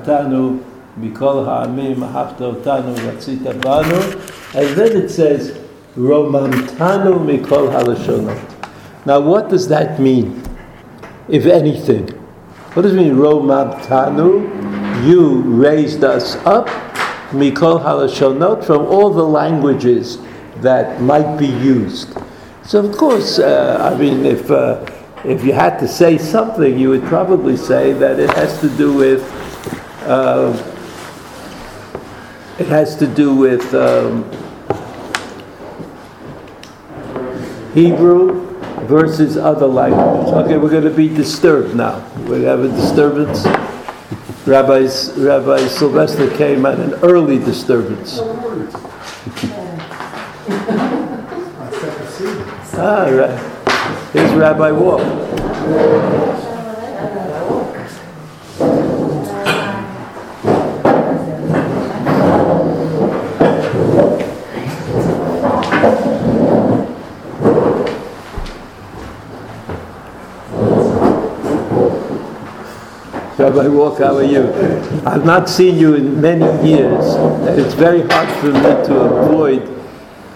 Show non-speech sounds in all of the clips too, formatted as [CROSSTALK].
ואהבתנו מכל העמים, אהבת אותנו ורצית בנו, and then it says, רוממתנו מכל הלשונות. Now what does that mean, if anything? What does it mean, romamtanu? You raised us up, mikol halashonot, from all the languages that might be used. So of course, uh, I mean, if uh, if you had to say something, you would probably say that it has to do with uh, it has to do with um, Hebrew versus other languages. Okay, we're going to be disturbed now. We have a disturbance. Rabbi, Rabbi Sylvester came at an early disturbance. [LAUGHS] ah, right. Here's Rabbi Walk. Rabbi Walk, how are you? I've not seen you in many years, it's very hard for me to avoid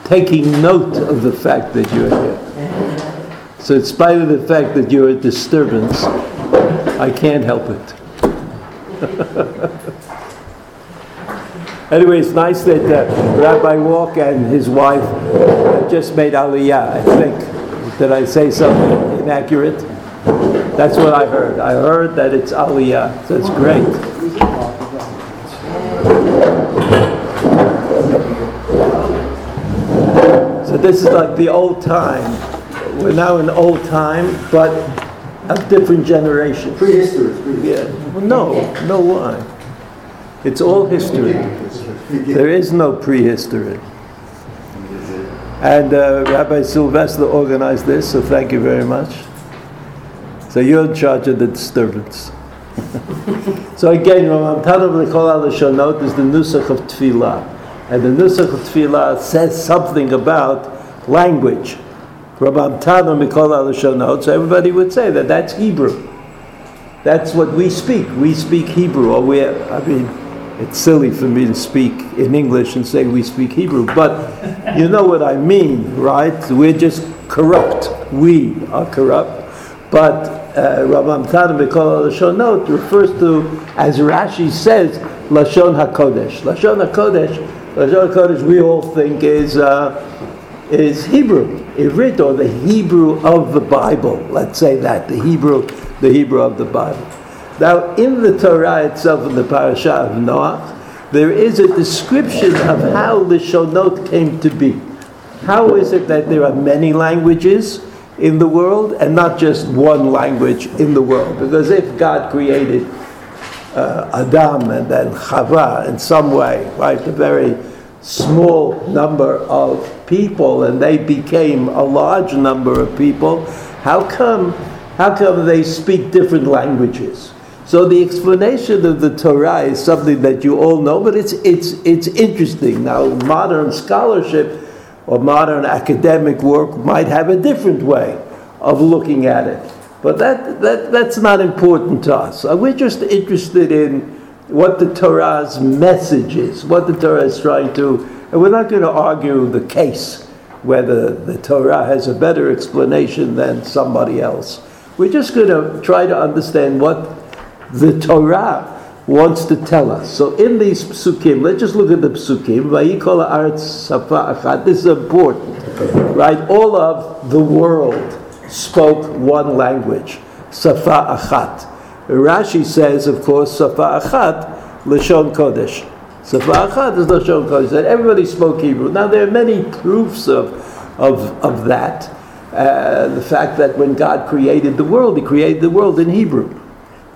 taking note of the fact that you're here. So, in spite of the fact that you're a disturbance, I can't help it. [LAUGHS] anyway, it's nice that uh, Rabbi Walk and his wife just made Aliyah, I think. Did I say something inaccurate? That's what I heard. I heard that it's Aliyah, so it's great. So this is like the old time. We're now in old time, but a different generation. Prehistory. Yeah. Well, no, no why? It's all history. There is no prehistory. And uh, Rabbi Sylvester organized this, so thank you very much. So you're in charge of the disturbance. [LAUGHS] so again, Ramam Tanav L'chol Al is the Nusach of Tefillah. And the Nusach of Tefillah says something about language. Ramam Tanav L'chol Al so everybody would say that that's Hebrew. That's what we speak. We speak Hebrew, or we, I mean, it's silly for me to speak in English and say we speak Hebrew, but you know what I mean, right? We're just corrupt. We are corrupt. But uh, Rambam Tana B'Kol Lashonot refers to, as Rashi says, Lashon HaKodesh. Lashon HaKodesh, Lashon HaKodesh we all think is, uh, is Hebrew, Ivrit, or the Hebrew of the Bible. Let's say that, the Hebrew, the Hebrew of the Bible. Now, in the Torah itself, in the parasha of Noah, there is a description of how Lashonot came to be. How is it that there are many languages? In the world and not just one language in the world. Because if God created uh, Adam and then Chava in some way, right, a very small number of people and they became a large number of people, how come, how come they speak different languages? So the explanation of the Torah is something that you all know, but it's, it's, it's interesting. Now, modern scholarship or modern academic work might have a different way of looking at it. But that, that, that's not important to us. Uh, we're just interested in what the Torah's message is, what the Torah is trying to, and we're not going to argue the case whether the Torah has a better explanation than somebody else. We're just going to try to understand what the Torah wants to tell us. So in these psukim, let's just look at the psukim. Vayikol haaretz safa. This is important, right? All of the world spoke one language, safa achat. Rashi says, of course, safa achat, lashon kodesh. Safa achat is lashon kodesh. That everybody spoke Hebrew. Now there are many proofs of of of that. Uh, the fact that when God created the world, He created the world in Hebrew.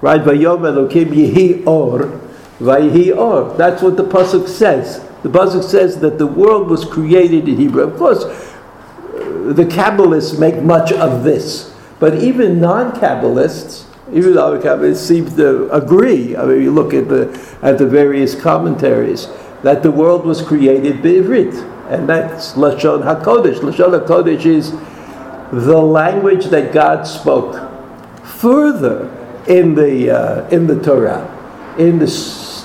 Right? Vayom Elokim Yehi Or. Vayhi Or. That's what the Pasuk says. The Pasuk says that the world was created in Hebrew. Of course, the Kabbalists make much of this. But even non Kabbalists, even other Kabbalists seem to agree. I mean, you look at the, at the various commentaries, that the world was created Be'ivrit. And that's Lashon HaKodesh. Lashon HaKodesh is the language that God spoke. Further, in the, uh, in the Torah. in the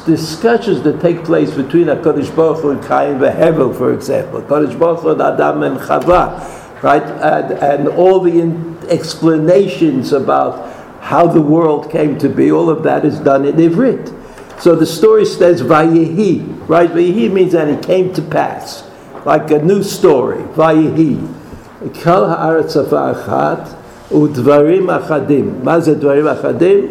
discussions that take place between HaKadosh Baruch Hu and Cain Hevel, for example, HaKadosh Baruch Hu and Adam and Chava, right, and, and all the explanations about how the world came to be, all of that is done in Ivrit. So the story says Vayehi, right? Vayehi means that it came to pass, like a new story. Vayehi. Kal haaretz achat udvarim achadim. Ma ze dvarim achadim?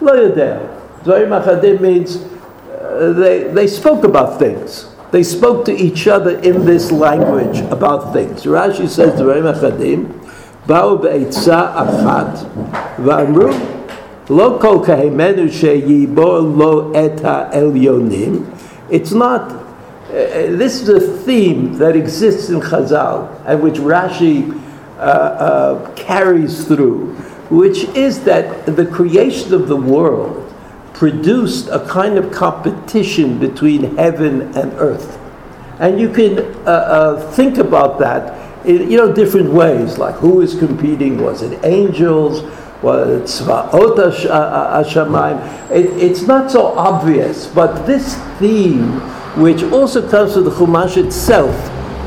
Lo yodea. Dvarim achadim means uh, they, they spoke about things. They spoke to each other in this language about things. Rashi says dvarim achadim. באו בעצה אחת ואמרו לא כל כהמנו שיבור לו את העליונים it's not uh, this is a theme that exists in Chazal and which Rashi uh, uh, carries through which is that the creation of the world produced a kind of competition between heaven and earth and you can uh, uh, think about that in you know different ways, like who is competing? Was it angels? Was it Tzvaot Hashamayim? It, it's not so obvious, but this theme, which also comes to the Chumash itself,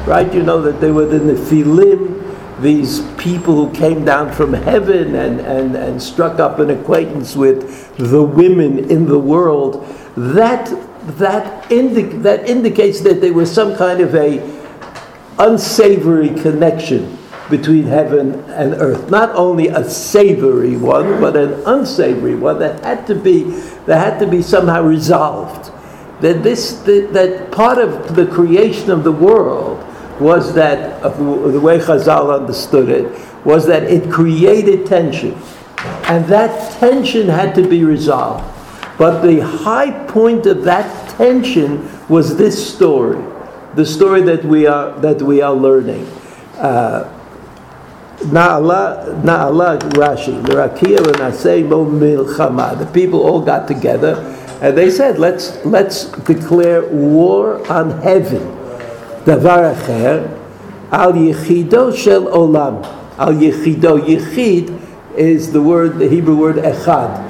right? You know that they were in the Nephilim, these people who came down from heaven and, and, and struck up an acquaintance with the women in the world. That that, indi- that indicates that there was some kind of a unsavory connection between heaven and earth. Not only a savory one, but an unsavory one that had to be that had to be somehow resolved. That this that, that part of the creation of the world was that the way Chazal understood it was that it created tension, and that tension had to be resolved. But the high point of that tension was this story the story that we are that we are learning. Uh, Na'ala, Na'ala Rashi, the Rakia Renasei Mo Milchama. The people all got together and they said, let's, let's declare war on heaven. Davar Acher, Al Yechido Shel Olam. Al Yechido, Yechid is the word, the Hebrew word Echad.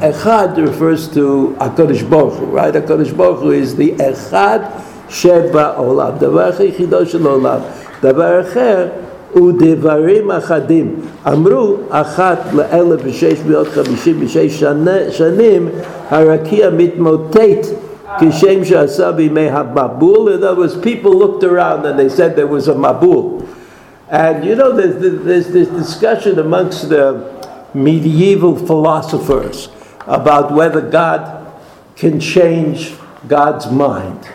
Echad refers to HaKadosh Baruch Hu, right? HaKadosh Baruch Hu is the Echad שבעולם. דבר אחר יחידו של עולם. דבר אחר הוא דברים אחדים. אמרו אחת לאלף ושש מאות חמישים ושש שנים הרקיע מתמוטט Kishem Shasabi may have Mabul. In other words, people looked around and they said there was a Mabul. And you know, there's, there's this discussion amongst the medieval philosophers about whether God can change God's mind.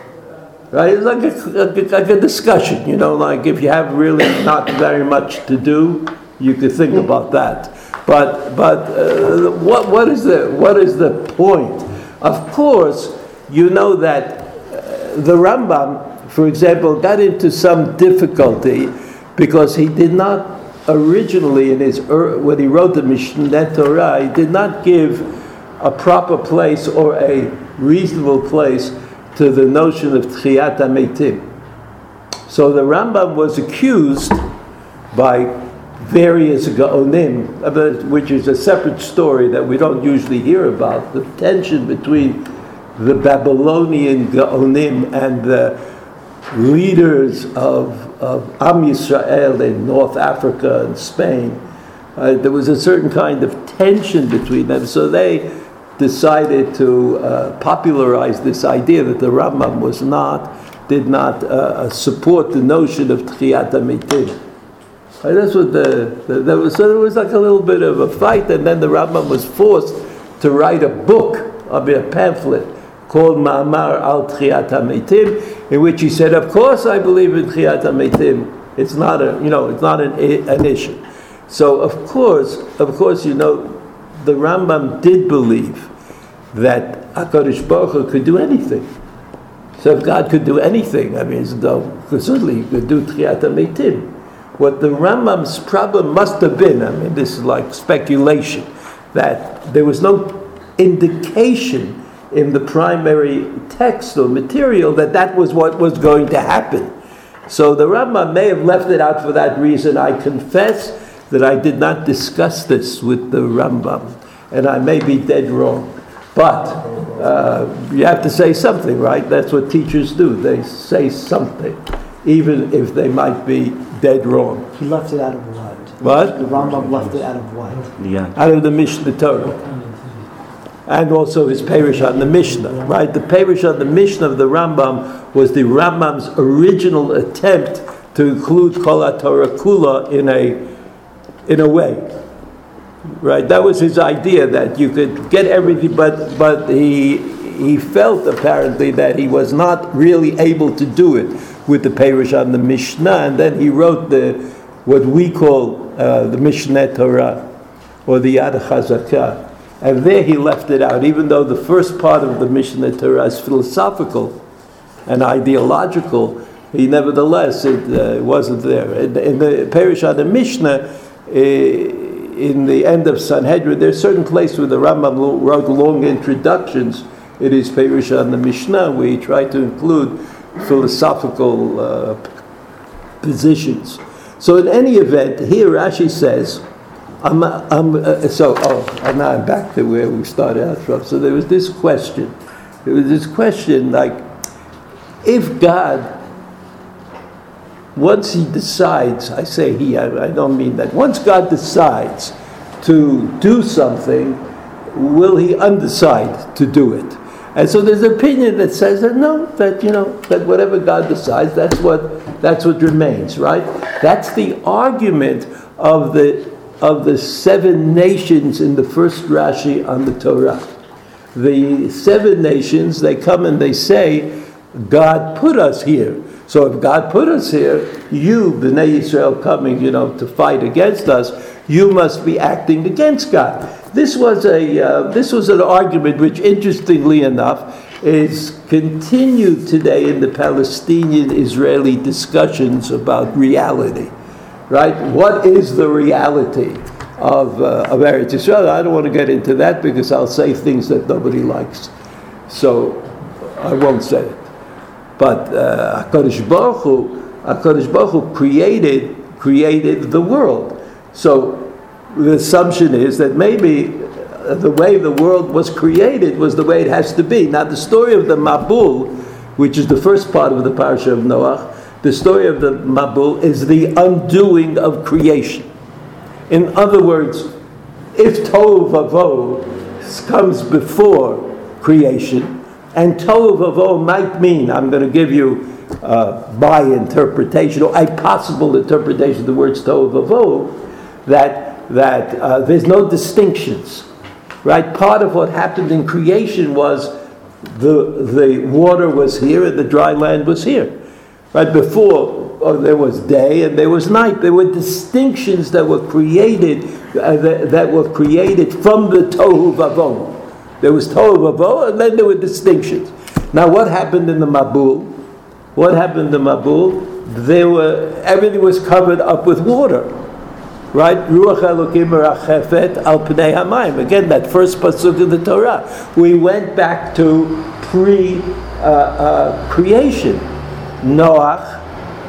Right? It's like a, like a discussion, you know, like if you have really not very much to do, you could think about that. But, but uh, what, what, is the, what is the point? Of course, you know that uh, the Rambam, for example, got into some difficulty because he did not originally, in his when he wrote the Mishneh Torah, he did not give a proper place or a reasonable place to the notion of Tchiyat HaMeitim. So the Rambam was accused by various Gaonim, which is a separate story that we don't usually hear about, the tension between the Babylonian Gaonim and the leaders of, of Am Yisrael in North Africa and Spain. Uh, there was a certain kind of tension between them, so they decided to uh, popularize this idea that the Rambam was not, did not uh, uh support the notion of Tchiyat HaMitim. Right, that's what the, the, there was, so there was like a little bit of a fight, and then the Rambam was forced to write a book, I mean a pamphlet, called Ma'amar al Tchiyat HaMitim, in which he said, of course I believe in Tchiyat HaMitim. It's not a, you know, it's not an, an issue. So of course, of course, you know, the Rambam did believe that HaKadosh Baruch Hu could do anything. So if God could do anything, I mean, certainly he could do Tchiyat HaMeitim. What the Rambam's problem must have been, I mean, this is like speculation, that there was no indication in the primary text or material that that was what was going to happen. So the Rambam may have left it out for that reason. I confess that I did not discuss this with the Rambam, and I may be dead wrong. But uh, you have to say something, right? That's what teachers do. They say something, even if they might be dead wrong. He left it out of what? What? The Rambam left it out of what? Yeah. Out of the Mishnah Torah. And also his Perish on the Mishnah, right? The Perish on the Mishnah of the Rambam was the Rambam's original attempt to include Kol Torah Kula in a, in a way. Right? That was his idea that you could get everything, but, but he, he felt apparently that he was not really able to do it with the Perish on the Mishnah, and then he wrote the, what we call uh, the Mishneh Torah, or the Yad Chazakah. And there he left it out, even though the first part of the Mishneh Torah is philosophical and ideological, he nevertheless, it uh, wasn't there. In, in the Perish on the Mishnah, uh, in the end of Sanhedrin, there's certain places where the Rambam wrote long introductions. It is Perish on the Mishnah, where he tried to include philosophical uh, positions. So, in any event, here Rashi says, I'm, I'm, uh, so, oh, and now I'm back to where we started out from. So, there was this question. There was this question like, if God, once He decides, I say He, I, I don't mean that, once God decides to do something, will He undecide to do it? And so there's an opinion that says that no, that you know, that whatever God decides, that's what that's what remains, right? That's the argument of the of the seven nations in the first Rashi on the Torah. The seven nations, they come and they say, God put us here. So if God put us here, you, Bnei Israel, coming, you know, to fight against us, you must be acting against God. This was a uh, this was an argument which, interestingly enough, is continued today in the Palestinian-Israeli discussions about reality. Right? What is the reality of uh, of Eretz Israel? I don't want to get into that because I'll say things that nobody likes, so I won't say it. But uh, Hakadosh Baruch Hu, Hakadosh Baruch Hu created created the world. So the assumption is that maybe the way the world was created was the way it has to be. Now, the story of the Mabul, which is the first part of the parasha of Noach, the story of the Mabul is the undoing of creation. In other words, if Tohu comes before creation, and Tohu might mean, I'm going to give you uh, my interpretation, or a possible interpretation of the words Tohu that that uh, there's no distinctions, right? Part of what happened in creation was the, the water was here and the dry land was here. Right before, oh, there was day and there was night. There were distinctions that were created, uh, that, that, were created from the tohu vavohu. There was tohu vavohu, and then there were distinctions. Now, what happened in the Mabul? What happened in the Mabul? There were everything was covered up with water right? Ruach Elokim merachefet al pnei hamayim. Again, that first pasuk of the Torah. We went back to pre-creation. Uh, uh, Noach,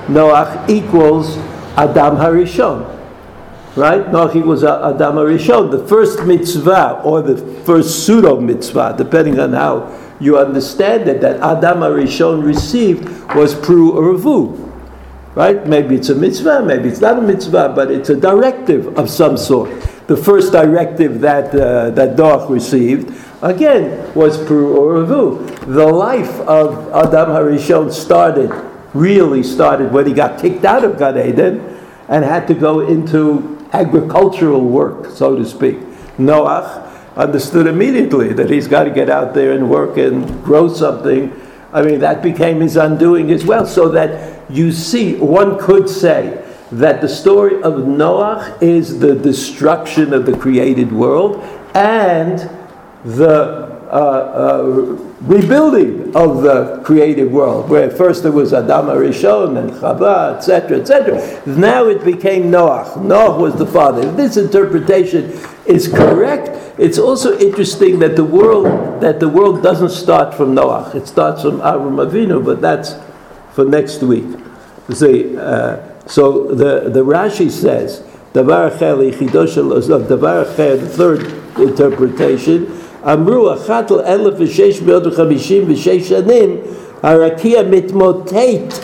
Noach equals Adam Harishon. Right? Noach equals Adam Harishon. The first mitzvah, or the first pseudo mitzvah, depending on how you understand it, that Adam Harishon received was Pru Urvu right? Maybe it's a mitzvah, maybe it's not a mitzvah, but it's a directive of some sort. The first directive that uh, that Noach received, again, was Pru Uravu. The life of Adam Harishon started, really started when he got kicked out of Gan Eden and had to go into agricultural work, so to speak. Noach understood immediately that he's got to get out there and work and grow something. I mean, that became his undoing as well, so that you see, one could say that the story of Noach is the destruction of the created world and the uh, uh, rebuilding of the created world, where first it was Adam Arishon and Chava, etc., etc. Now it became Noach. Noach was the father. If this interpretation is correct, it's also interesting that the world that the world doesn't start from Noach. It starts from Avram Avinu, but that's for next week. See, uh, so the, the Rashi says, Davar Acher, the third interpretation, אמרו אחת לאלף ושש מאות וחמישים ושש שנים הרקיע מתמוטט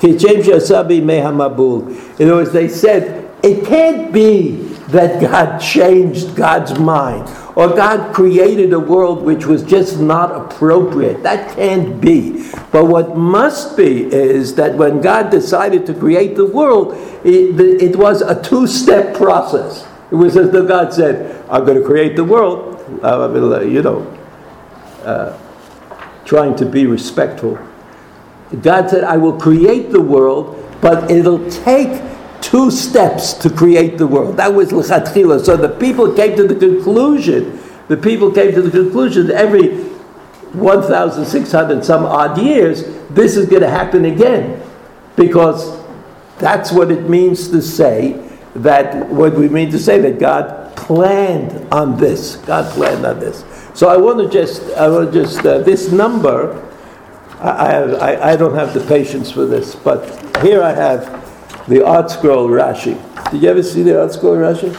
כשם שעשה בימי המבול. In other words, they said, it can't be that God changed God's mind or God created a world which was just not appropriate. That can't be. But what must be is that when God decided to create the world, it, it was a two step process. It was as though God said, I'm going to create the world. you know, uh, trying to be respectful. God said, I will create the world, but it'll take two steps to create the world. That was lechatchila. So the people came to the conclusion. The people came to the conclusion that every 1,600 some odd years, this is going to happen again, because that's what it means to say that what we mean to say that God planned on this. God planned on this. So I want to just, I want to just uh, this number. I, I, I don't have the patience for this, but here I have the ArtScroll Rashi. Did you ever see the ArtScroll Rashi?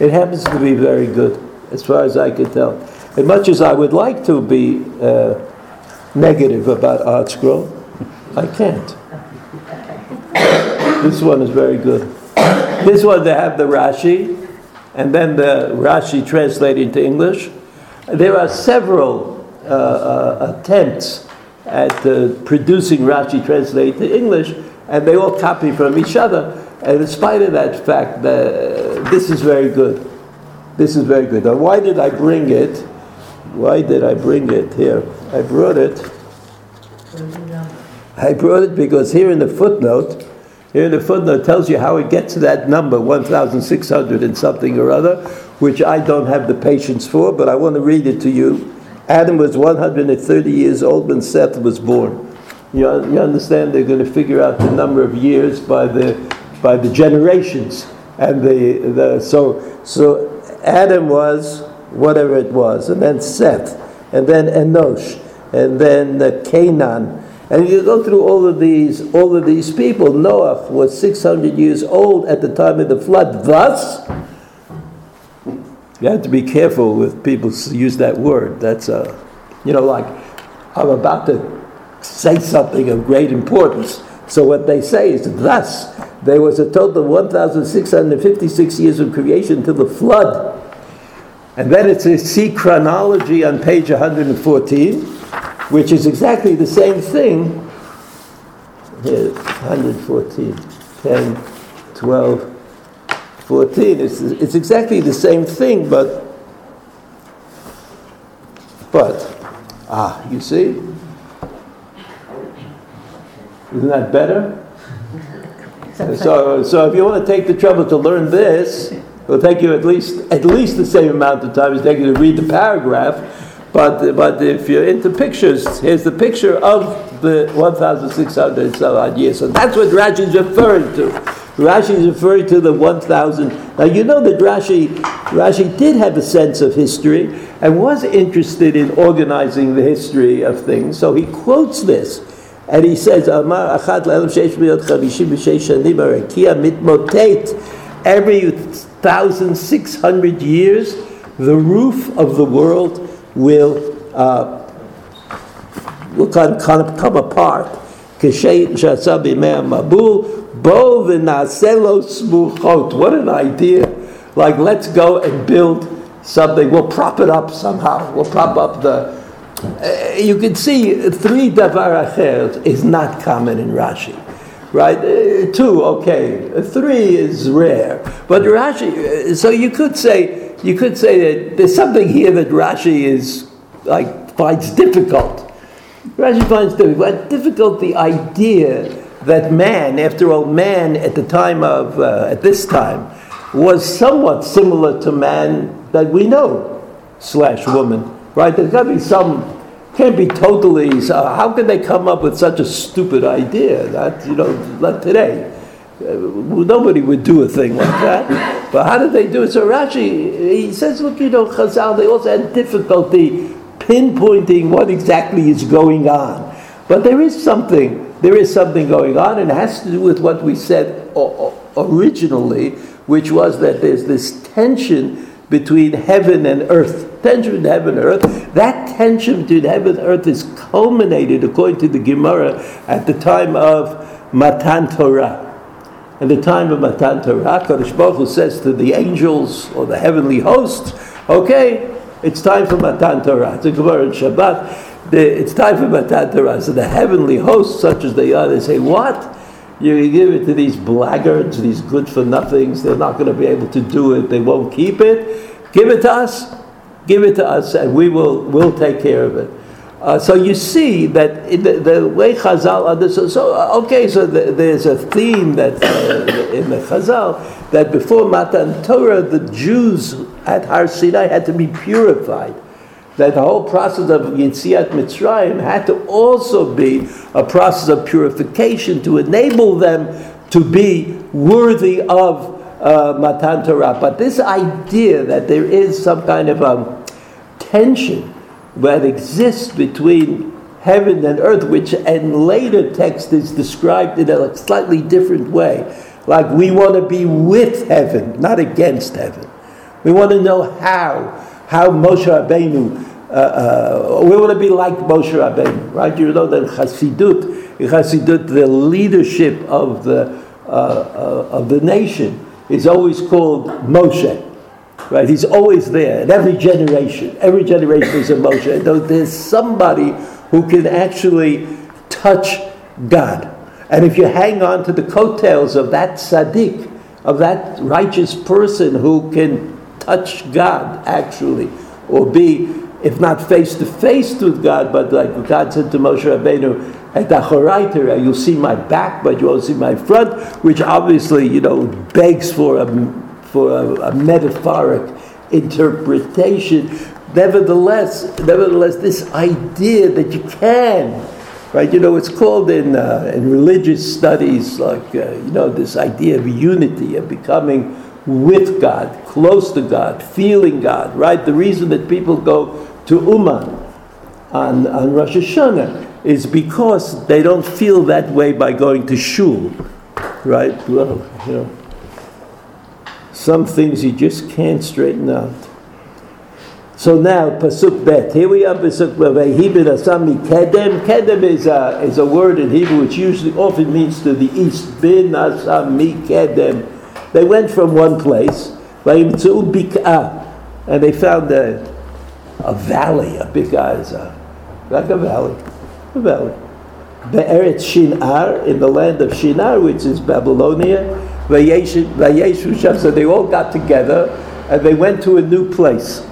It happens to be very good, as far as I can tell. As much as I would like to be uh, negative about ArtScroll, I can't. this one is very good. This one they have the Rashi, and then the Rashi translated into English. There are several uh, uh, attempts at uh, producing Rashi translated to English, and they all copy from each other. And in spite of that fact, this is very good. This is very good. Now, why did I bring it? Why did I bring it here? I brought it. I brought it because here in the footnote, here in the footnote tells you how it gets to that number, 1,600 and something or other, which I don't have the patience for, but I want to read it to you. Adam was 130 years old when Seth was born. You, you understand? They're going to figure out the number of years by the, by the generations. And the, the, so, so Adam was whatever it was, and then Seth, and then Enosh, and then uh, Canaan. And you go through all of these, all of these people. Noah was 600 years old at the time of the flood. Thus, you have to be careful with people use that word. That's a, you know, like I'm about to say something of great importance. So what they say is thus there was a total of 1,656 years of creation till the flood. And then it's a see chronology on page 114, which is exactly the same thing. Here, 114, 10, 12, 14. It's, it's exactly the same thing, but, but, ah, you see? Isn't that better? So, so if you want to take the trouble to learn this, it'll take you at least at least the same amount of time as taking to read the paragraph. But but if you're into pictures, here's the picture of the 1,600 some years. So that's what Rashi is referring to. Rashi is referring to the 1,000. Now you know that Rashi Rashi did have a sense of history and was interested in organizing the history of things. So he quotes this. And he says, achat every 1,600 years, the roof of the world will, uh, will kind kind of come apart. What an idea. Like, let's go and build something. We'll prop it up somehow. We'll prop up the, uh, you can see three davar is not common in Rashi, right? Uh, two, okay. Three is rare, but Rashi. Uh, so you could say you could say that there's something here that Rashi is like finds difficult. Rashi finds difficult, difficult the idea that man, after all, man at the time of uh, at this time was somewhat similar to man that we know slash woman right? There's got to be some. Can't be totally. So how can they come up with such a stupid idea? That you know, not today. Uh, nobody would do a thing like that. But how did they do it? So Rashi, he says, look, you know, Chazal, they also had difficulty pinpointing what exactly is going on. But there is something, there is something going on, and it has to do with what we said originally, which was that there's this tension between heaven and earth. Tension between heaven and earth. That tension between heaven and earth is culminated, according to the Gemara, at the time of Matan Torah. At the time of Matan Torah, Kadosh Baruch Hu says to the angels or the heavenly hosts, okay, it's time for Matan Torah. It's a Gemara in Shabbat. The, it's time for Matan Torah. So the heavenly hosts, such as they are, they say, what? You give it to these blackguards, these good for nothings. They're not going to be able to do it. They won't keep it. Give it to us. Give it to us, and we will we'll take care of it. Uh, so you see that the, the, way Chazal understood. So uh, okay, so the, there's a theme that uh, in the Chazal that before Matan Torah, the Jews at Har Sinai had to be purified that the whole process of Yitziat Mitzrayim had to also be a process of purification to enable them to be worthy of uh, Matan Torah. But this idea that there is some kind of a tension that exists between heaven and earth, which in later text is described in a slightly different way. Like we want to be with heaven, not against heaven. We want to know how how Moshe Rabbeinu, uh, uh, we want to be like Moshe Rabbeinu, right? You know that Chassidut, in Chassidut, the leadership of the, uh, uh, of the nation is always called Moshe. Right, he's always there in every generation. Every generation is a Moshe. There's somebody who can actually touch God. And if you hang on to the coattails of that tzaddik, of that righteous person who can touch God actually, or be, if not face to face with God, but like God said to Moshe Rabbeinu, at the you'll see my back, but you won't see my front, which obviously, you know, begs for a, for a, a metaphoric interpretation. Nevertheless, nevertheless, this idea that you can, right? You know, it's called in uh, in religious studies, like uh, you know, this idea of unity of becoming with God, close to God, feeling God, right? The reason that people go to Uman on, on Rosh Hashanah is because they don't feel that way by going to Shul, right? Well, you know, some things you just can't straighten out. So now, Pasuk Bet. Here we are, Pasuk Bet. Asami Kedem. Kedem is a, is a word in Hebrew which usually often means to the east. Bin Asami Kedem they went from one place, and they found a, a valley. A bik'ah is a, like a valley, a valley. Be'eretz Shinar, in the land of Shinar, which is Babylonia. So they all got together and they went to a new place.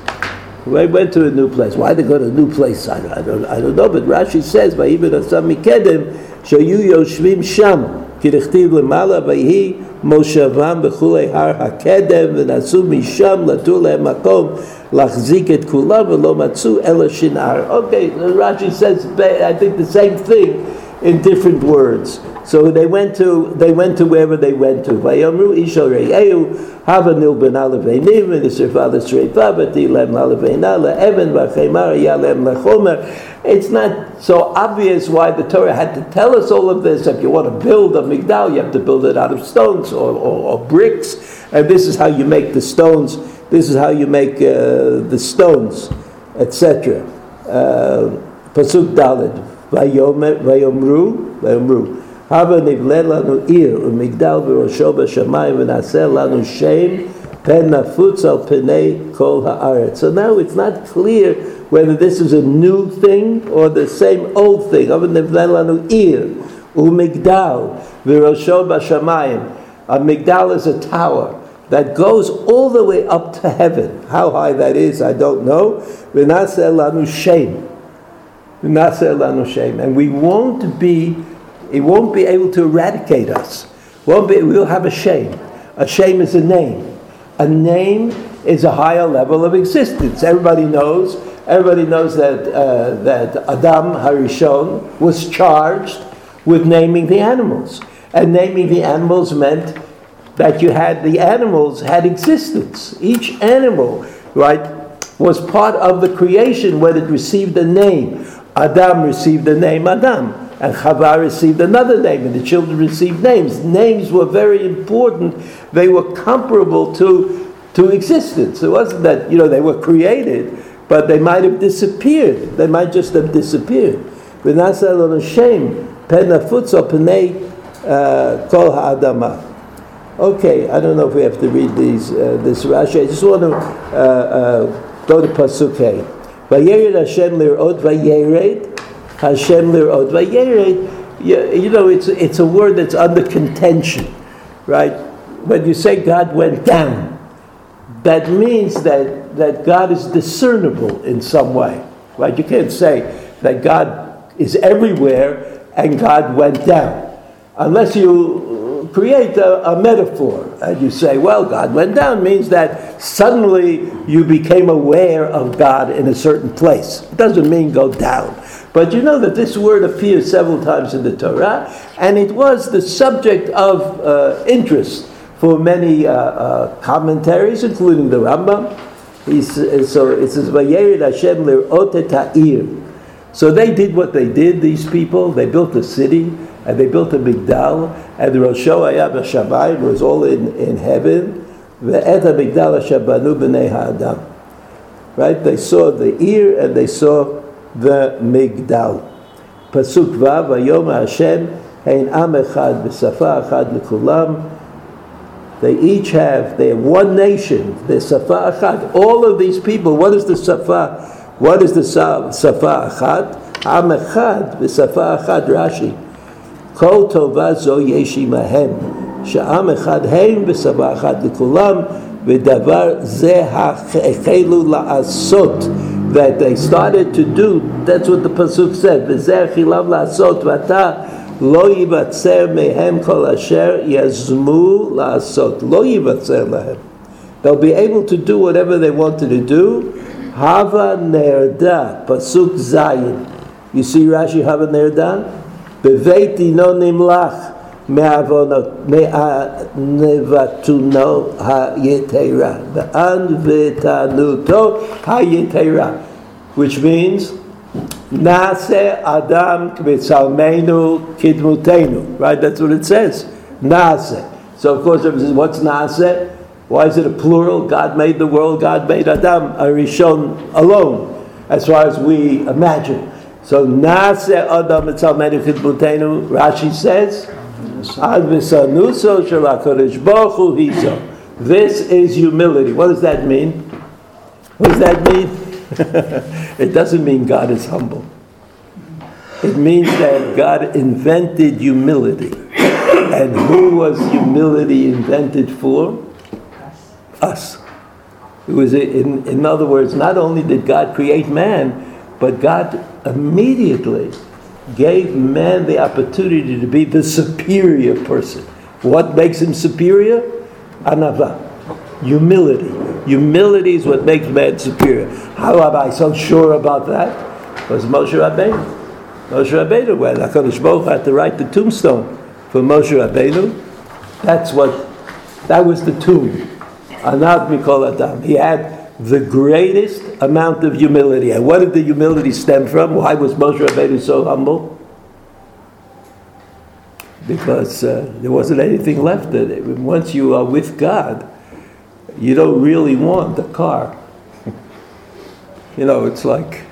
They went to a new place. Why they go to a new place? I, don't, I don't know, but Rashi says, "Vayibed asam mikedem shayu yoshvim sham." כי דכתיב למעלה ויהי מושבם בכולי הר הקדם ונסעו משם לתור להם מקום להחזיק את כולם ולא מצאו אלא שנער. Okay, Rashi says I think the same thing in different words. So they went to they went to wherever they went to. Vayamru isha re'eu hava nilben aleveinim and his father lem yalem lechomer. It's not so obvious why the Torah had to tell us all of this. If you want to build a migdal, you have to build it out of stones or, or, or bricks, and this is how you make the stones. This is how you make uh, the stones, etc. Uh, Pasuk Dalid. Vayomru, Vayomru. הבה נבלה לנו עיר ומגדל בראשו בשמיים ונעשה לנו שם פן נפוץ על פני כל הארץ. So now it's not clear whether this is a new thing or the same old thing. הבה נבלה לנו עיר ומגדל בראשו בשמיים. A migdal is a tower that goes all the way up to heaven. How high that is, I don't know. ונעשה לנו שם. ונעשה לנו שם. And we won't be it won't be able to eradicate us. Won't be, we'll have a shame. A shame is a name. A name is a higher level of existence. Everybody knows. Everybody knows that uh, that Adam Harishon was charged with naming the animals, and naming the animals meant that you had the animals had existence. Each animal, right, was part of the creation when it received a name. Adam received the name Adam and Chava received another name, and the children received names. Names were very important. They were comparable to, to existence. It wasn't that, you know, they were created, but they might have disappeared. They might just have disappeared. V'nasa lo shame pen afutzo uh, kol ha'adamah. Okay, I don't know if we have to read these uh, this Rashi. I just want to uh, uh, go to pasuk Vayered Hashem lirot vayered Hashem lirot vayered. You know, it's, it's a word that's under contention, right? When you say God went down, that means that, that God is discernible in some way, right? You can't say that God is everywhere and God went down. Unless you create a, a metaphor and you say, well, God went down means that suddenly you became aware of God in a certain place. It doesn't mean go down. But you know that this word appears several times in the Torah, and it was the subject of uh, interest for many uh, uh, commentaries, including the Rambam. He's, so it says, "Vayerid Hashem lirot So they did what they did. These people, they built a city and they built a migdal, and the Rosho Hayab Shamayim was all in, in heaven. Right? They saw the ear and they saw the migdal. Pasuk Vav, Vayom Hashem, Hein Am Echad, B'safa Echad L'kulam. They each have, they have one nation, the Safa Echad. All of these people, what is the Safa? What is the Safa Echad? Am Echad, B'safa Echad, Rashi. כל טובה זו יש עמהם, שעם אחד הם ושפה אחת לכולם, ודבר זה החלו לעשות, that they started to do, that's what the Pasuk said, V'zeh chilav la'asot v'ata lo yivatzer mehem kol asher yazmu la'asot, lo yivatzer lehem. They'll be able to do whatever they wanted to do. Hava nerda, Pasuk Zayin. You see Rashi Hava nerda? Beveit ino nimlach. נמלך מעוונותינו היתרה, וענוותנותו היתרה, which means נעשה אדם כבצלמנו כדמותנו, right? That's what it says. נעשה. So of course, what's nase? Why is it a plural? God made the world, God made Adam, Arishon alone, as far as we imagine. So Nase Adam Mitzal Medichit Butenu, Rashi says, this is humility. What does that mean? What does that mean? [LAUGHS] it doesn't mean God is humble. It means that God invented humility. And who was humility invented for? Us. It was, in, in other words, not only did God create man, but God immediately gave man the opportunity to be the superior person. What makes him superior? Anava. Humility. Humility is what makes man superior. How am I so sure about that? Was Moshe Rabbeinu. Moshe Rabbeinu, when HaKadosh Baruch had to write the tombstone for Moshe Rabbeinu, that's what, that was the tomb. Anad Mikol Adam. He had the greatest amount of humility. And what did the humility stem from? Why was Moshe Rabbeinu so humble? Because uh, there wasn't anything left it. Once you are with God, you don't really want a car. [LAUGHS] you know, it's like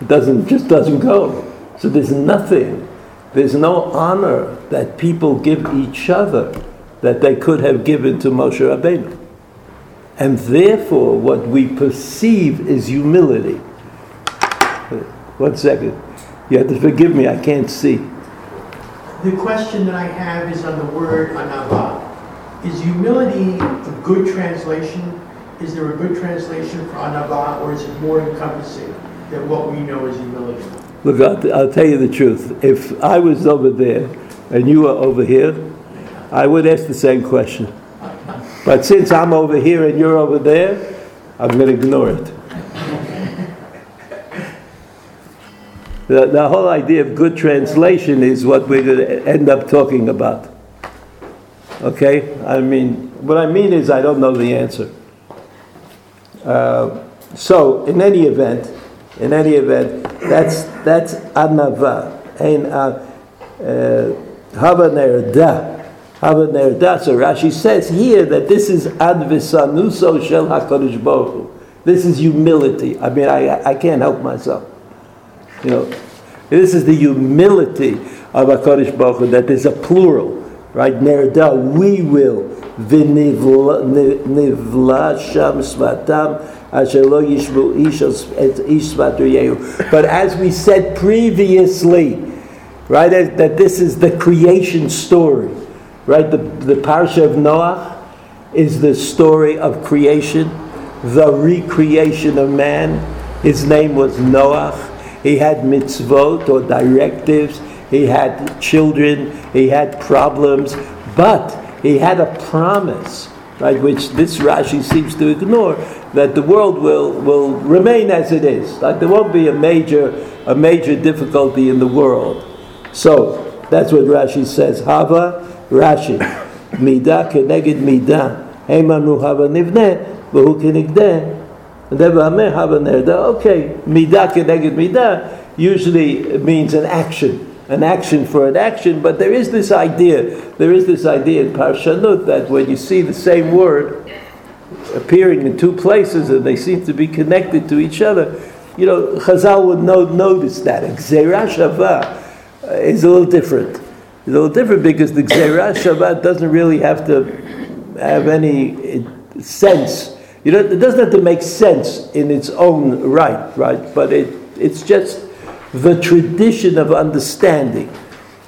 it doesn't just doesn't go. So there's nothing. There's no honor that people give each other that they could have given to Moshe Rabbeinu. And therefore, what we perceive is humility. One second. You have to forgive me, I can't see. The question that I have is on the word anava. Is humility a good translation? Is there a good translation for anava, or is it more encompassing than what we know as humility? Look, I'll, I'll tell you the truth. If I was over there and you were over here, I would ask the same question. But since I'm over here and you're over there, I'm going to ignore it. The, the whole idea of good translation is what we're going to end up talking about. Okay? I mean, what I mean is, I don't know the answer. Uh, so, in any event, in any event, that's that's anava, ein uh, hava nerda. Rashi says here that this is advisanuso shel Hakadosh Baruch. This is humility. I mean, I, I can't help myself. You know, this is the humility of Hakadosh Baruch Hu, that there's a plural, right? Nerda, we will. But as we said previously, right, that this is the creation story, right? The, the parsha of Noah is the story of creation, the recreation of man. His name was Noah. He had mitzvot or directives. He had children. He had problems. But he had a promise, right, which this Rashi seems to ignore, that the world will, will remain as it is. Like there won't be a major, a major difficulty in the world. So that's what Rashi says. Hava Rashi. Midah keneged midah. Heimanu hava nivneh, v'hu kenegdeh. And then hava nerda. Okay, midah keneged midah usually means an action an action for an action, but there is this idea, there is this idea in Parshanut that when you see the same word appearing in two places and they seem to be connected to each other, you know, Chazal would no, notice that. Gzerah Shavah is a little different. It's a little different because the Gzerah Shavah doesn't really have to have any sense. You know, it doesn't have to make sense in its own right, right? But it, it's just the tradition of understanding.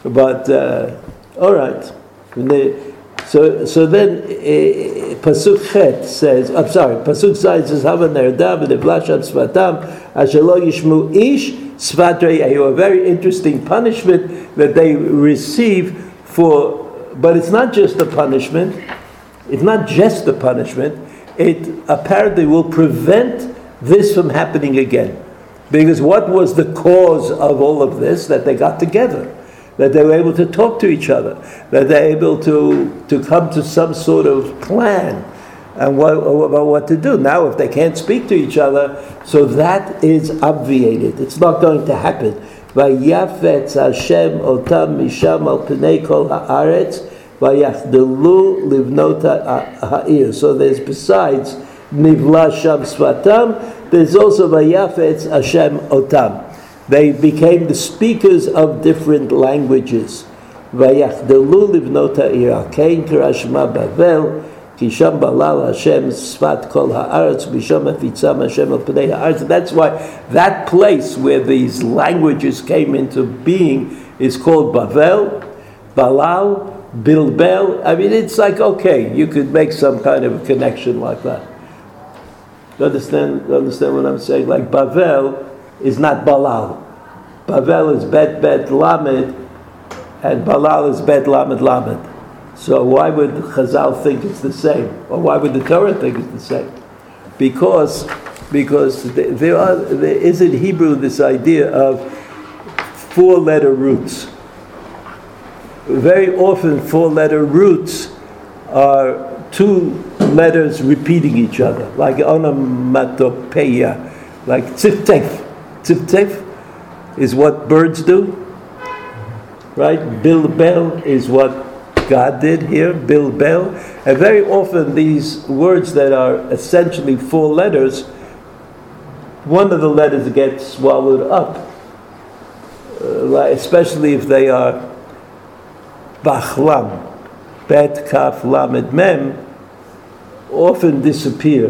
But uh, all right, so so then uh, pasuk chet says, I'm sorry, pasuk zayin says svatam ish svatrei A very interesting punishment that they receive for, but it's not just a punishment. It's not just a punishment. It apparently will prevent this from happening again. Because what was the cause of all of this? That they got together, that they were able to talk to each other, that they're able to, to come to some sort of plan and what, about what to do. Now, if they can't speak to each other, so that is obviated. It's not going to happen. Vayafetz Hashem otam misham al pnei kol haaretz vayachdelu livnota ha'ir. So there's besides nivla sham svatam, there's also Vayafetz Hashem Otam. They became the speakers of different languages. Vayachdelu livnot ha'ir Kein Karashma Kisham Balal Hashem Sfat Kol Haaretz Bisham Afitzam Hashem Al Pnei Haaretz. That's why that place where these languages came into being is called Bavel, Balal, Bilbel. I mean, it's like okay, you could make some kind of connection like that. You understand, you understand what I'm saying? Like Bavel is not Balal. Bavel is Bet Bet Lamed, and Balal is Bet Lamed Lamed. So why would Chazal think it's the same? Or why would the Torah think it's the same? Because, because there, are, there is in Hebrew this idea of four letter roots. Very often, four letter roots are two letters repeating each other, like onomatopeia, like tziftef. Tziftef is what birds do, right? Bilbel is what God did here, Bilbel. And very often these words that are essentially four letters, one of the letters gets swallowed up, uh, especially if they are bachlam, bet, kaf, lamed, mem, often disappear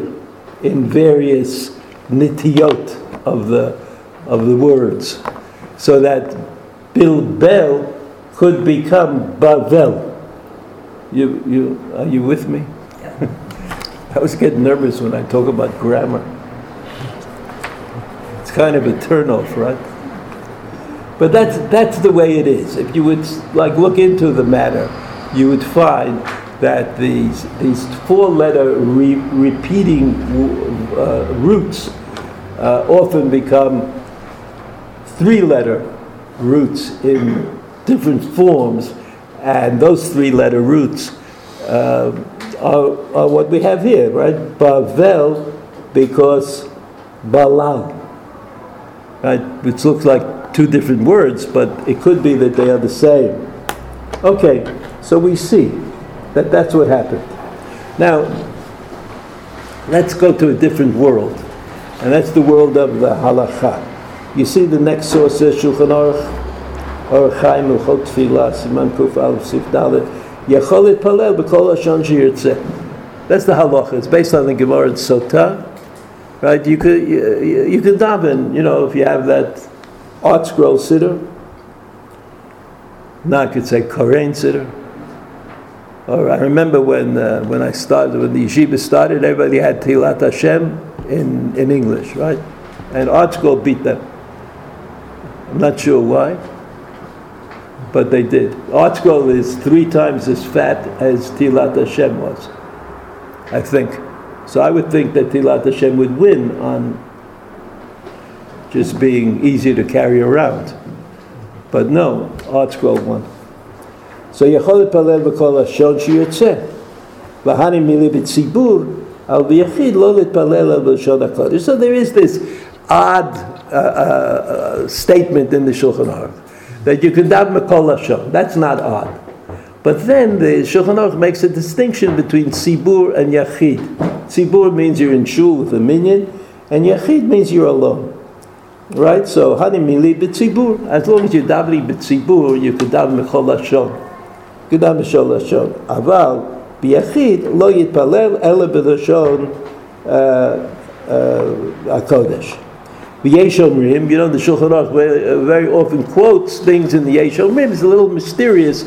in various nitiyot of the, of the words, so that Bilbel could become Bavel. You, you, are you with me? [LAUGHS] I was getting nervous when I talk about grammar. It's kind of a turnoff, right? But that's, that's the way it is. If you would like look into the matter, you would find that these, these four letter re- repeating uh, roots uh, often become three letter roots in different forms, and those three letter roots uh, are, are, what we have here, right? Bavel, because Balal, right? Which looks like two different words, but it could be that they are the same. Okay, so we see That that's what happened. Now, let's go to a different world, and that's the world of the halacha. You see, the next source is Shulchan Aruch, Hilchot Tefillah, Siman Kuf Aleph Sif Dalet, Yachol Palel B'Kol Hashon Shirtzeh. That's the halacha. It's based on the Gemara and Sotah, right? You could you, you could daven, you know, if you have that ArtScroll siddur. Now I could say Korean siddur. Or I remember when uh, when I started when the yeshiva started, everybody had Tilat Hashem in in English, right? And ArtScroll beat them. I'm not sure why, but they did. ArtScroll is three times as fat as Tilat Hashem was, I think. So I would think that Tilat Hashem would win on just being easy to carry around. But no, ArtScroll won. So יכול להתפלל בכל לשון So there is this odd uh, uh, uh statement in the Shulchan Aruch that you could daven Mikol Hashem. That's not odd. But then the Shulchan Aruch makes a distinction between Sibur and Yachid. Sibur means you're in shul with a minyan, and Yachid means you're alone. Right? So, Hanimili B'tzibur. As long as you're davening B'tzibur, you could daven Mikol Hashem. You could daven Mikol Hashem. Aval, B'yachid, lo yitpalel ele a uh, uh, kodesh. Yesh Omrim, you know, the Shulchan Aruch very often quotes things in the Yesh Omrim. It's a little mysterious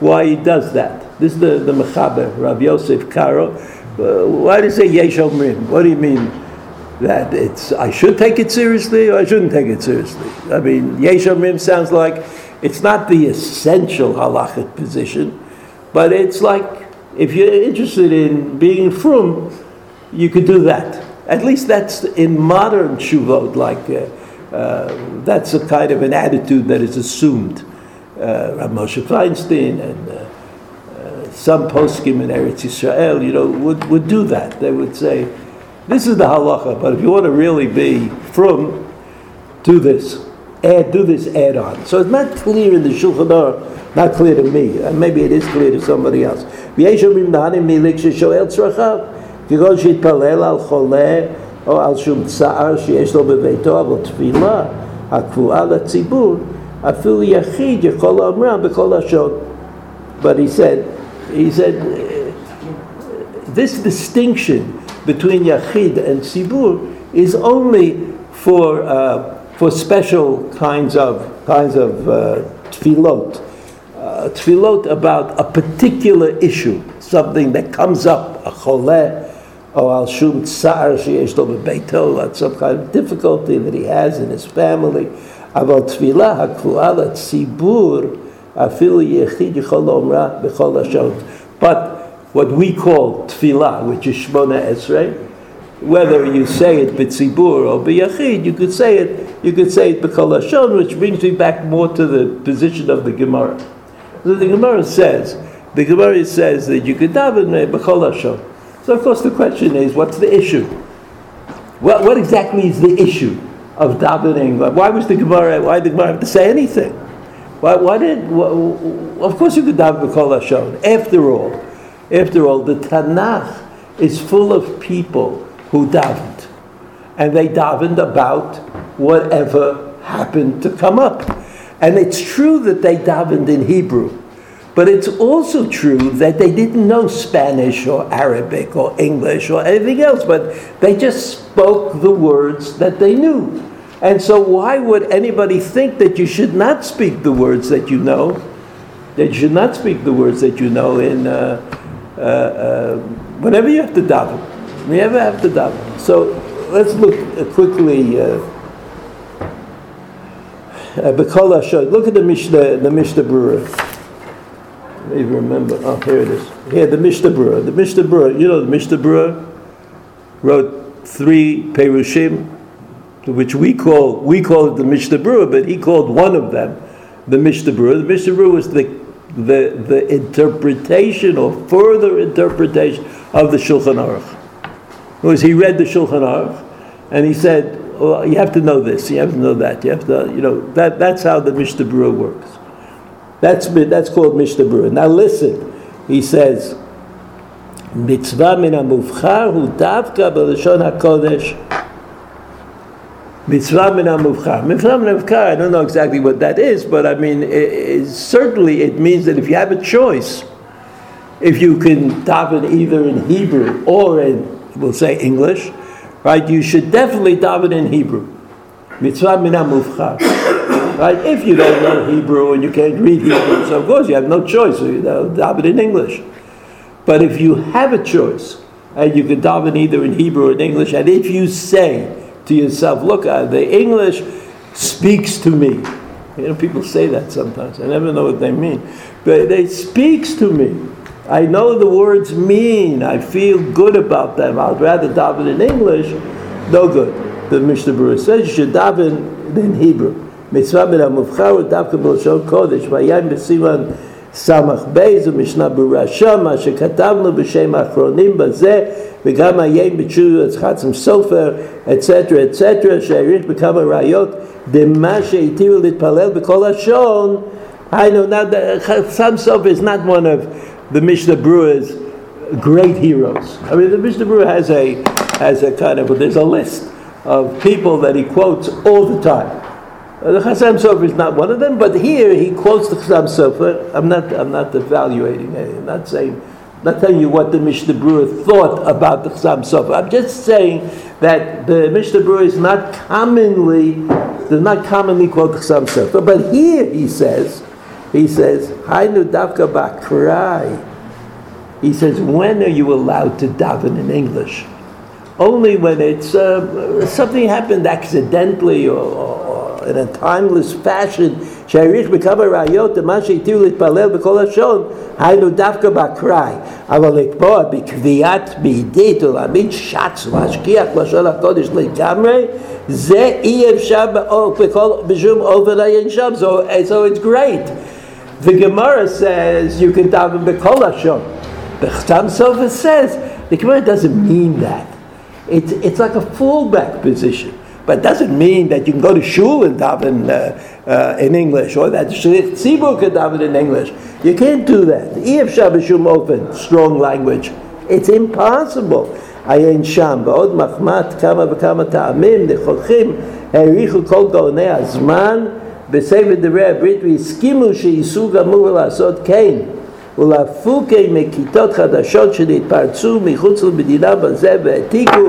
why he does that. This is the, the Mechaber, Rav Yosef Karo. Uh, why does he say? What do you mean? That it's, I should take it seriously or I shouldn't take it seriously? I mean, Yesh Omrim sounds like it's not the essential halachic position, but it's like if you're interested in being frum, you could do that. At least that's in modern shuvot, like uh, uh, that's a kind of an attitude that is assumed. Uh, Rav Moshe Feinstein and uh, uh, some poskim in Eretz Yisrael, you know, would, would do that. They would say, this is the halacha, but if you want to really be frum, do this. Add, do this add on. So it's not clear in the Shulchan Aruch, not clear to me. And maybe it is clear to somebody else. כגון שיתפלל על חולה או על שום צער שיש לו בביתו, אבל תפילה הקבועה לציבור, אפילו יחיד יכול לאמרה בכל לשון. But he said, he said, this distinction between yachid and tzibur is only for uh, for special kinds of kinds of uh, tefillot, uh, tefillot about a particular issue, something that comes up, a choleh, or al shum tsar sheyesh lo bebeito, at some kind of difficulty that he has in his family. Aval tefillah hakvuah tzibur afilu yechid yichol omra b'chol hashon. But what we call tefillah, which is shmona esrei, whether you say it b'tzibur or b'yachid, you could say it, you could say it b'chol hashon, which brings me back more to the position of the Gemara. So the Gemara says, the Gemara says that you could daven b'chol hashon. So of course the question is, what's the issue? What, what exactly is the issue of davening? Why was the Gemara? Why did the Gemara have to say anything? Why, why did? of course you could daven b'kol hashon. After all, after all, the Tanakh is full of people who davened, and they davened about whatever happened to come up. And it's true that they davened in Hebrew. But it's also true that they didn't know Spanish or Arabic or English or anything else, but they just spoke the words that they knew. And so, why would anybody think that you should not speak the words that you know? That you should not speak the words that you know in uh, uh, uh, whenever you have to daven. Whenever you have to daven. So, let's look quickly. Uh, uh Look at the Mishnah, the Mishnah Berurah even remember. Oh, here it is. Here, the Mishnah. The Mishnah you know, the Mishnah wrote three Perushim, which we call we call it the Mishnah but he called one of them the Mishnah. The Mishnah was the the the interpretation or further interpretation of the Shulchan Aruch. Was he read the Shulchan Aruch and he said, well, you have to know this, you have to know that, you have to, you know, that, that's how the Mishnah works. That's, that's called Mishtabura. Now listen, he says, Mitzvah min ha-muvchar hu davka b'lashon ha-kodesh Mitzvah min ha-muvchar. Mitzvah min ha-muvchar, I don't know exactly what that is, but I mean, it, it, certainly it means that if you have a choice, if you can daven either in Hebrew or in, we'll say English, right, you should definitely daven in Hebrew. Mitzvah min ha-muvchar. Right? If you don't know Hebrew and you can't read Hebrew, so of course you have no choice, so you know, daven in English. But if you have a choice, and you can daven either in Hebrew or in English, and if you say, to yourself, look, uh, the English speaks to me. You know, people say that sometimes. I never know what they mean. But it speaks to me. I know the words mean. I feel good about them. I'd rather daven in English. No good. The Mishnah Berurah says you should daven in Hebrew. מצווה מן המובחר הוא דווקא בלשון קודש, והיין בסימן סמך בייז ומשנה ברורה שם, מה שכתבנו בשם האחרונים בזה, וגם היין בתשובת חצם סופר, אצטרה אצטרה, שהעריך בכמה ראיות במה שהיטיבו להתפלל בכל לשון, היינו, סם סופר is not one of the Mishnah Berurah's great heroes. I mean, the Mishnah Brewer has a, has a kind of, there's a list of people that he quotes all the time. The Chassam Sofer is not one of them, but here he quotes the Chassam Sofer. I'm not, I'm not evaluating it. I'm not saying not telling you what the Mishnah Berurah thought about the Chassam Sofer. I'm just saying that the Mishnah Berurah is not commonly, does not commonly quote the Chassam Sofer. But here he says, he says, Hainu davka bakrai. He says, when are you allowed to daven in English? Only when it's uh, something happened accidentally or, or, in a timeless fashion. שהעריך בכמה ראיות למה שהתירו להתפלל בכל לשון, היינו דווקא בקראי. אבל לקבוע בקביעת בעידית ולהעמיד שץ ולהשגיח לשון הקודש לגמרי, זה אי אפשר בכל, בשום אופן אין שם. So, so it's great. The Gemara says you can daven b'kol hashon. The Chassam Sofer says the Gemara doesn't mean that. It's, it's like a fallback position. But it doesn't mean that you can go to shul and daven uh, uh, in English, or that shlich tzibur can daven in English. You can't do that. If shabashum open, strong language. It's impossible. עיין שם, בעוד מחמת כמה וכמה טעמים נכוחים העריכו כל גאוני הזמן בספר דברי הברית והסכימו שייסעו גמור לעשות כן ולהפוקי מכיתות חדשות שנתפרצו מחוץ למדינה בזה והעתיקו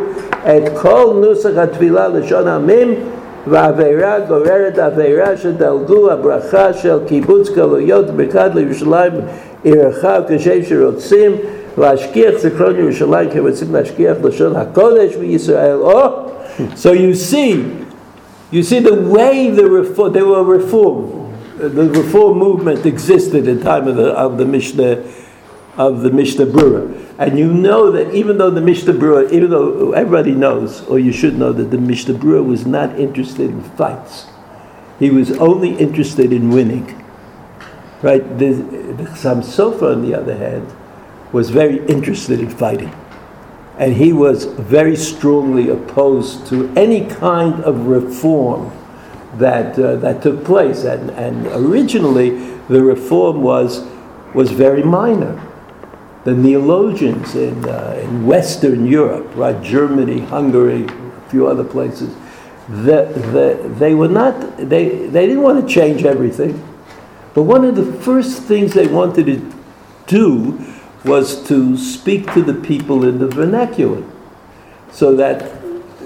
את כל נוסח התפילה לשון עמים והעבירה גוררת עבירה שדלגו הברכה של קיבוץ גלויות ברכת לירושלים עירך כשם שרוצים להשכיח זיכרון ירושלים כי רוצים להשכיח לשון הקודש בישראל. Oh, so you see, you see the way the reform, they were reformed. The reform movement existed in time of the, of the Mishnah of the Mishnah Berurah. And you know that even though the Mishnah Berurah, even though everybody knows, or you should know that the Mishnah Berurah was not interested in fights. He was only interested in winning. Right? The, the Chassam Sofer, on the other hand, was very interested in fighting. And he was very strongly opposed to any kind of reform that, uh, that took place. And, and originally, the reform was, was very minor. The neologians in, uh, in Western Europe, right, Germany, Hungary, a few other places, the, the, they were not, they, they didn't want to change everything. But one of the first things they wanted to do was to speak to the people in the vernacular so that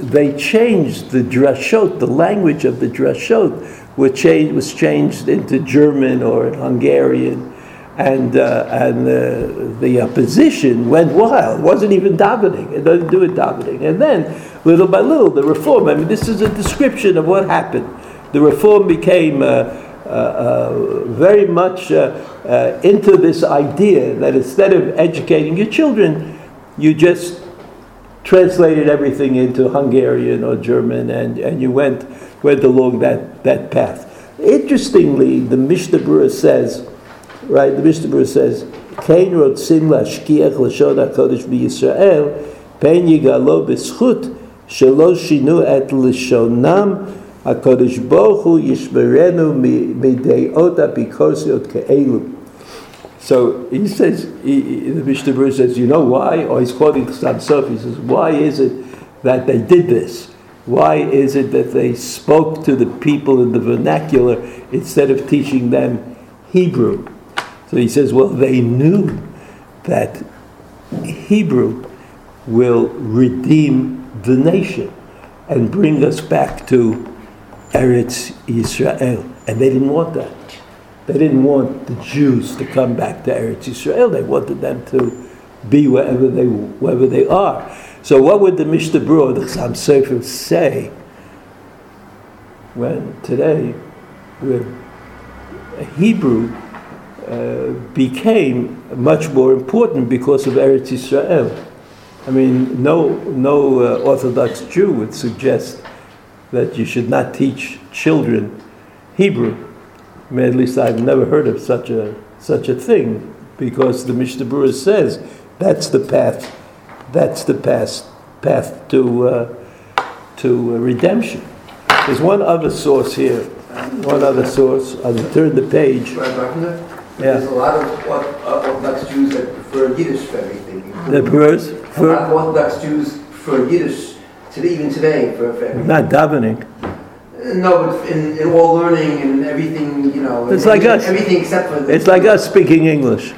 they changed the drashot, the language of the drashot was changed, was changed into German or Hungarian, and, uh, and uh, the opposition went wild. It wasn't even davening. It doesn't do it davening. And then, little by little, the reform, I mean, this is a description of what happened. The reform became uh, uh, uh, very much uh, into this idea that instead of educating your children, you just translated everything into Hungarian or German and, and you went, went along that, that path. Interestingly, the Mishnah says, right, the Mishnah says, Kein rotzim lashkiach lashon HaKodesh b'Yisrael, pen yigalo b'schut, shelo shinu et lashonam HaKadosh Baruch Hu Yishmerenu Midei Ota Bikosiot Ke'elu. So he says, he, he- the Mishnah says, you know why? Or he's quoting Chassam Sof. He says, why is it that they did this? Why is it that they spoke to the people in the vernacular instead of teaching them Hebrew? So he says, well, they knew that Hebrew will redeem the nation and bring us back to Eretz Israel. And they didn't want that. They didn't want the Jews to come back to Eretz Israel. They wanted them to be wherever they wherever they are. So what would the Mishnah Berurah, the Chassam Sofer, say when today, when Hebrew uh, became much more important because of Eretz Israel? I mean, no, no uh, Orthodox Jew would suggest that you should not teach children Hebrew. At least I've never heard of such a such a thing, because the Mishnah Berurah says that's the path, that's the path path to uh, to uh, redemption. There's one other source here, one other source. I'll turn the page. Yeah. There's a lot of uh, Orthodox Jews that prefer Yiddish for everything. The verse A lot for of Orthodox Jews prefer Yiddish today, even today, for, for everything. not davening. No, but in, in all learning and everything, you know. It's like us. Everything except for. the- It's like us speaking English.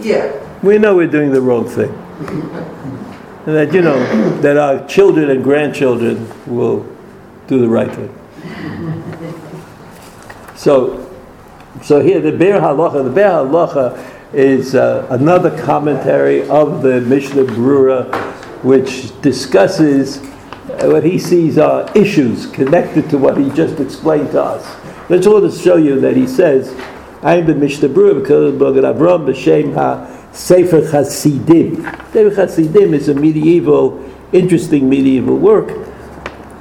Yeah. We know we're doing the wrong thing. And [LAUGHS] that, you know, that our children and grandchildren will do the right thing. [LAUGHS] So, so here, the Be'er Halacha, the Be'er Halacha is uh, another commentary of the Mishnah Berurah, which discusses what he sees are issues connected to what he just explained to us. I just want to show you that he says, I am the Mishnah Berurah because of Avram b'shem ha Sefer Hasidim. Sefer Hasidim is a medieval, interesting medieval work.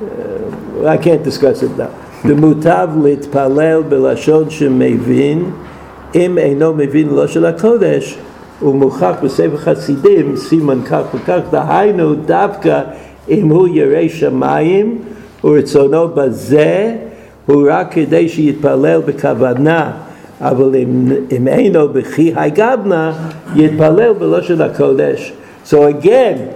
Uh, I can't discuss it now. The mutav litpalel belashon shemevin im eino mevin lo shel hakodesh ומוכח בספר חסידים, סימן כך וכך, דהיינו דווקא אם הוא ירא שמיים ורצונו בזה, הוא רק כדי שיתפלל בכוונה, אבל אם, אם אינו בכי הגבנה, יתפלל בלושן הקודש. So again,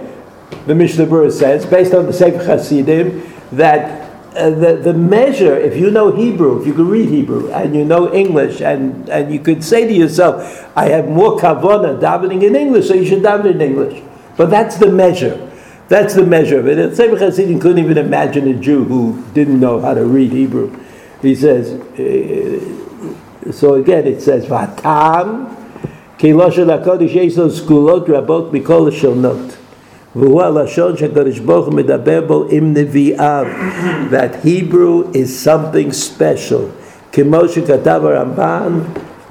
the Mishnah Berurah says, based on the Sefer Hasidim, that uh, the, the measure, if you know Hebrew, if you can read Hebrew, and you know English, and, and you could say to yourself, I have more kavana davening in English, so you should daven in English. But that's the measure. That's the measure of it. And Sefer Hasidim couldn't even imagine a Jew who didn't know how to read Hebrew. He says, uh, so again it says, Vatam, קהילו של הקודש יש לו סגולות רבות מכל השונות. והוא הלשון שהקדוש ברוך הוא מדבר בו עם נביאיו. That Hebrew is something special. כמו שכתב הרמב"ן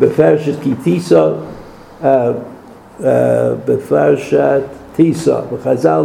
בפרשת כי תיסו, אה, אה, בפרשת תיסו, וחז"ל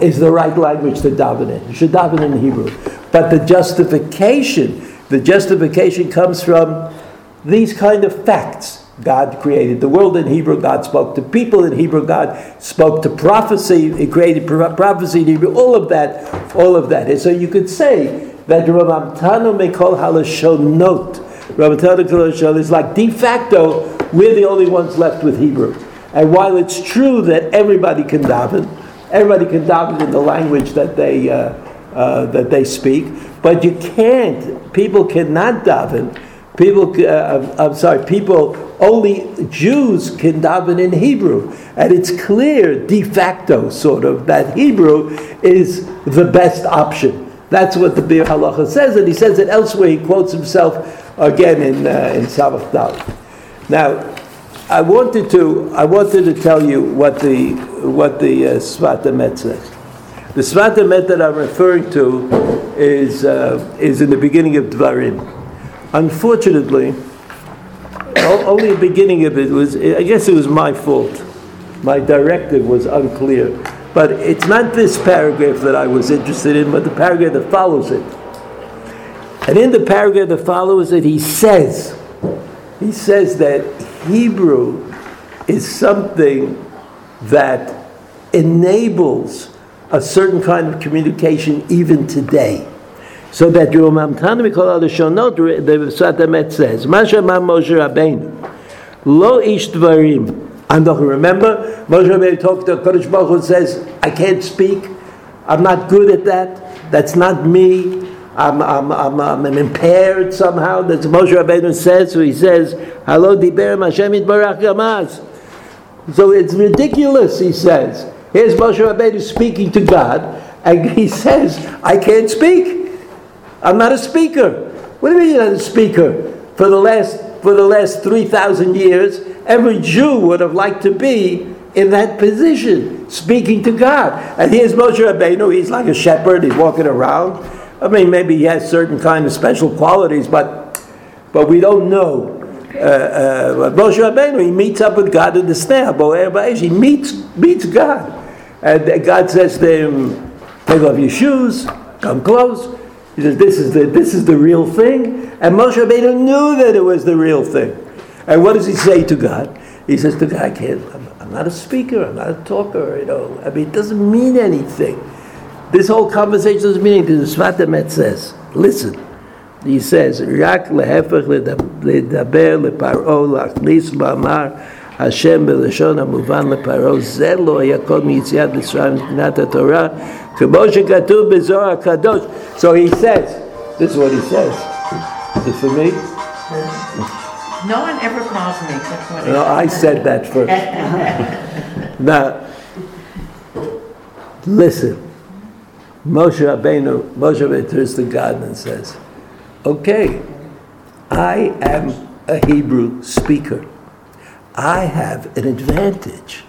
is the right language to daven in. You should daven in Hebrew. But the justification, the justification comes from these kind of facts. God created the world in Hebrew, God spoke to people in Hebrew, God spoke to prophecy, He created pro- prophecy in Hebrew, all of that, all of that. And so you could say that Ramamtano may call halashonot. Ramamtano halashon is like de facto, we're the only ones left with Hebrew. And while it's true that everybody can daven, everybody can daven in the language that they, uh, uh, that they speak, but you can't, people cannot daven People, uh, I'm sorry, people, only Jews can daven in Hebrew. And it's clear, de facto, sort of, that Hebrew is the best option. That's what the Be'er Halacha says, and he says it elsewhere. He quotes himself again in, uh, in Sabbath Dal. Now, I wanted to, I wanted to tell you what the, what the uh, Sfat Emet says. The Sfat Emet that I'm referring to is, uh, is in the beginning of Dvarim. Unfortunately, Only the beginning of it was, I guess it was my fault. My directive was unclear. But it's not this paragraph that I was interested in, but the paragraph that follows it. And in the paragraph that follows it, he says, he says that Hebrew is something that enables a certain kind of communication even today. So that Yeromam Tanu Mikol Shonot, the Sfat Emet says, Masha Ma Moshe Rabbeinu, Lo Ish Dvarim. And remember, Moshe Rabbeinu talked to Kodesh Baruch Hu says, I can't speak, I'm not good at that, that's not me, I'm, I'm, I'm, I'm impaired somehow. That's Moshe Rabbeinu says, so he says, Hello, Diber Hashem Barach Gamaz. So it's ridiculous, he says. Here's Moshe Rabbeinu speaking to God, and he says, I can't speak. I'm not a speaker. What do you mean you're not a speaker? For the last, for the last 3,000 years, every Jew would have liked to be in that position, speaking to God. And here's Moshe Rabbeinu, he's like a shepherd, he's walking around. I mean, maybe he has certain kind of special qualities, but, but we don't know. Uh, uh, Moshe Rabbeinu, he meets up with God in the snare, he meets, meets God. And God says to him, take off your shoes, come close. He says, this is the, this is the real thing. And Moshe Rabbeinu knew that it was the real thing. And what does he say to God? He says to God, I can't, I'm, I'm not a speaker, I'm not a talker, you know. I mean, it doesn't mean anything. This whole conversation doesn't mean anything. The Sfat Emet says, listen. He says, רק להפך לדבר לפרעה, להכניס מאמר השם בלשון המובן לפרעה, זה לא היה כל מיציאת מצרים מבחינת התורה, כמו שכתוב בזוהר הקדוש. So he says, this is what he says. Is it for me? No one ever calls me, that's what No, I said that first. [LAUGHS] now, listen. Moshe Rabbeinu, Moshe Rabbeinu turns to God and says, okay, I am a Hebrew speaker. I have an advantage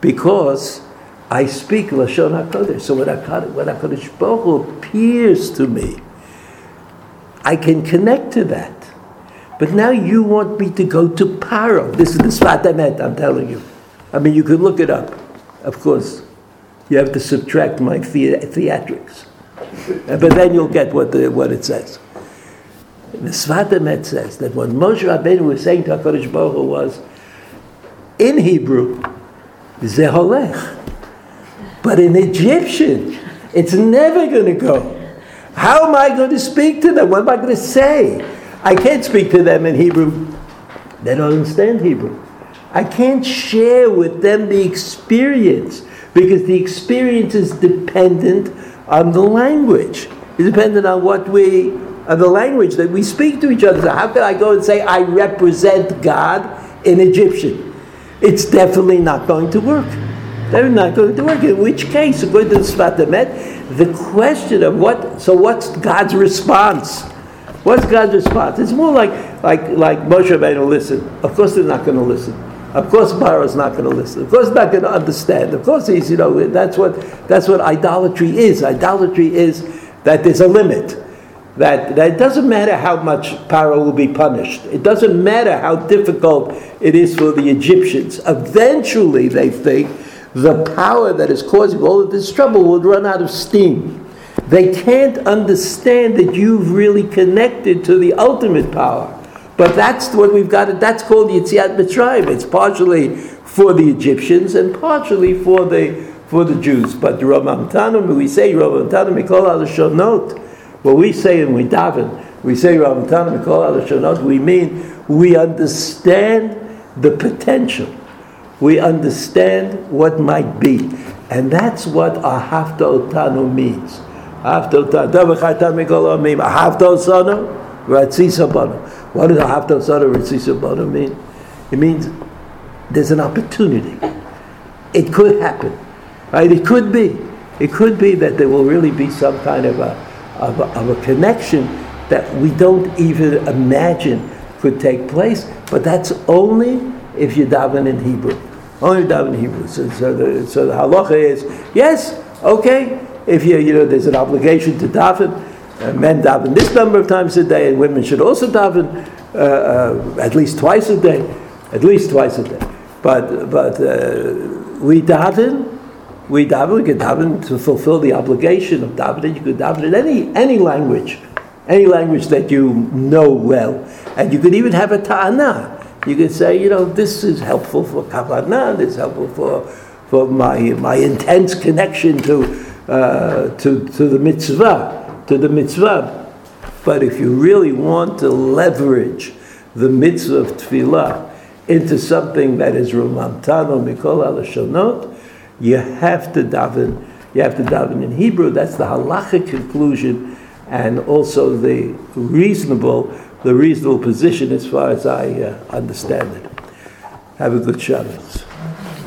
because I speak Lashon HaKodesh. So when HaKodesh, when HaKodesh Baruch Hu appears to me, I can connect to that. But now you want me to go to Paro. This is the Sfat Emet, I'm telling you. I mean, you could look it up. Of course, you have to subtract my the- theatrics. Uh, But then you'll get what, the, what it says. The Sfat Emet says that what Moshe Rabbeinu was saying to HaKadosh Baruch Hu was, in Hebrew, Zeholech. But in Egyptian, it's never going to go. How am I going to speak to them? What am I going to say? I can't speak to them in Hebrew. They don't understand Hebrew. I can't share with them the experience because the experience is dependent on the language. It's dependent on what we, on the language that we speak to each other. So how can I go and say I represent God in Egyptian? It's definitely not going to work. They're not going to work. In which case, according to the Sfat Emet, the question of what, so what's God's response? What's God's response? It's more like, like, like Moshe Rabbeinu listen. Of course they're not going to listen. Of course Pharaoh's not going to listen. Of course not going to understand. Of course he's, you know, that's what, that's what idolatry is. Idolatry is that there's a limit. That, that it doesn't matter how much Pharaoh will be punished. It doesn't matter how difficult it is for the Egyptians. Eventually, they think, the power that is causing all of this trouble will run out of steam. They can't understand that you've really connected to the ultimate power. But that's what we've got. That's called Yitziat Mitzrayim. It's partially for the Egyptians and partially for the for the Jews. But Ramam Tanum, we say Ramam Tanum Mikol Al Shonot. What we say and we daven, we say Ramam Tanum Mikol Al Shonot. We mean we understand the potential. We understand what might be, and that's what Ahavta Otanu means. Ahavta Otanu. Ahavta Osanu. Ratzisa Banu. What does Ahavta Osanu Ratzisa Banu mean? It means there's an opportunity. It could happen, right? It could be. It could be that there will really be some kind of a, of a, of a connection that we don't even imagine could take place, but that's only if you daven in Hebrew. Only daven in Hebrew. So, so, the, so the halacha is, yes, okay, if you, you know, there's an obligation to daven, uh, men daven this number of times a day, and women should also daven uh, uh, at least twice a day, at least twice a day. But but uh, we daven, we daven, we can daven to fulfill the obligation of davening. You could daven in any any language, any language that you know well, and you could even have a ta'ana. You could say, you know, this is helpful for kavanah, this is helpful for for my my intense connection to uh, to to the mitzvah, to the mitzvah. But if you really want to leverage the mitzvah of tefillah into something that is romantano mikol alashonot, you have to daven. You have to daven in Hebrew. That's the halachic conclusion, and also the reasonable, the reasonable position as far as I uh, understand it. Have a good Shabbos.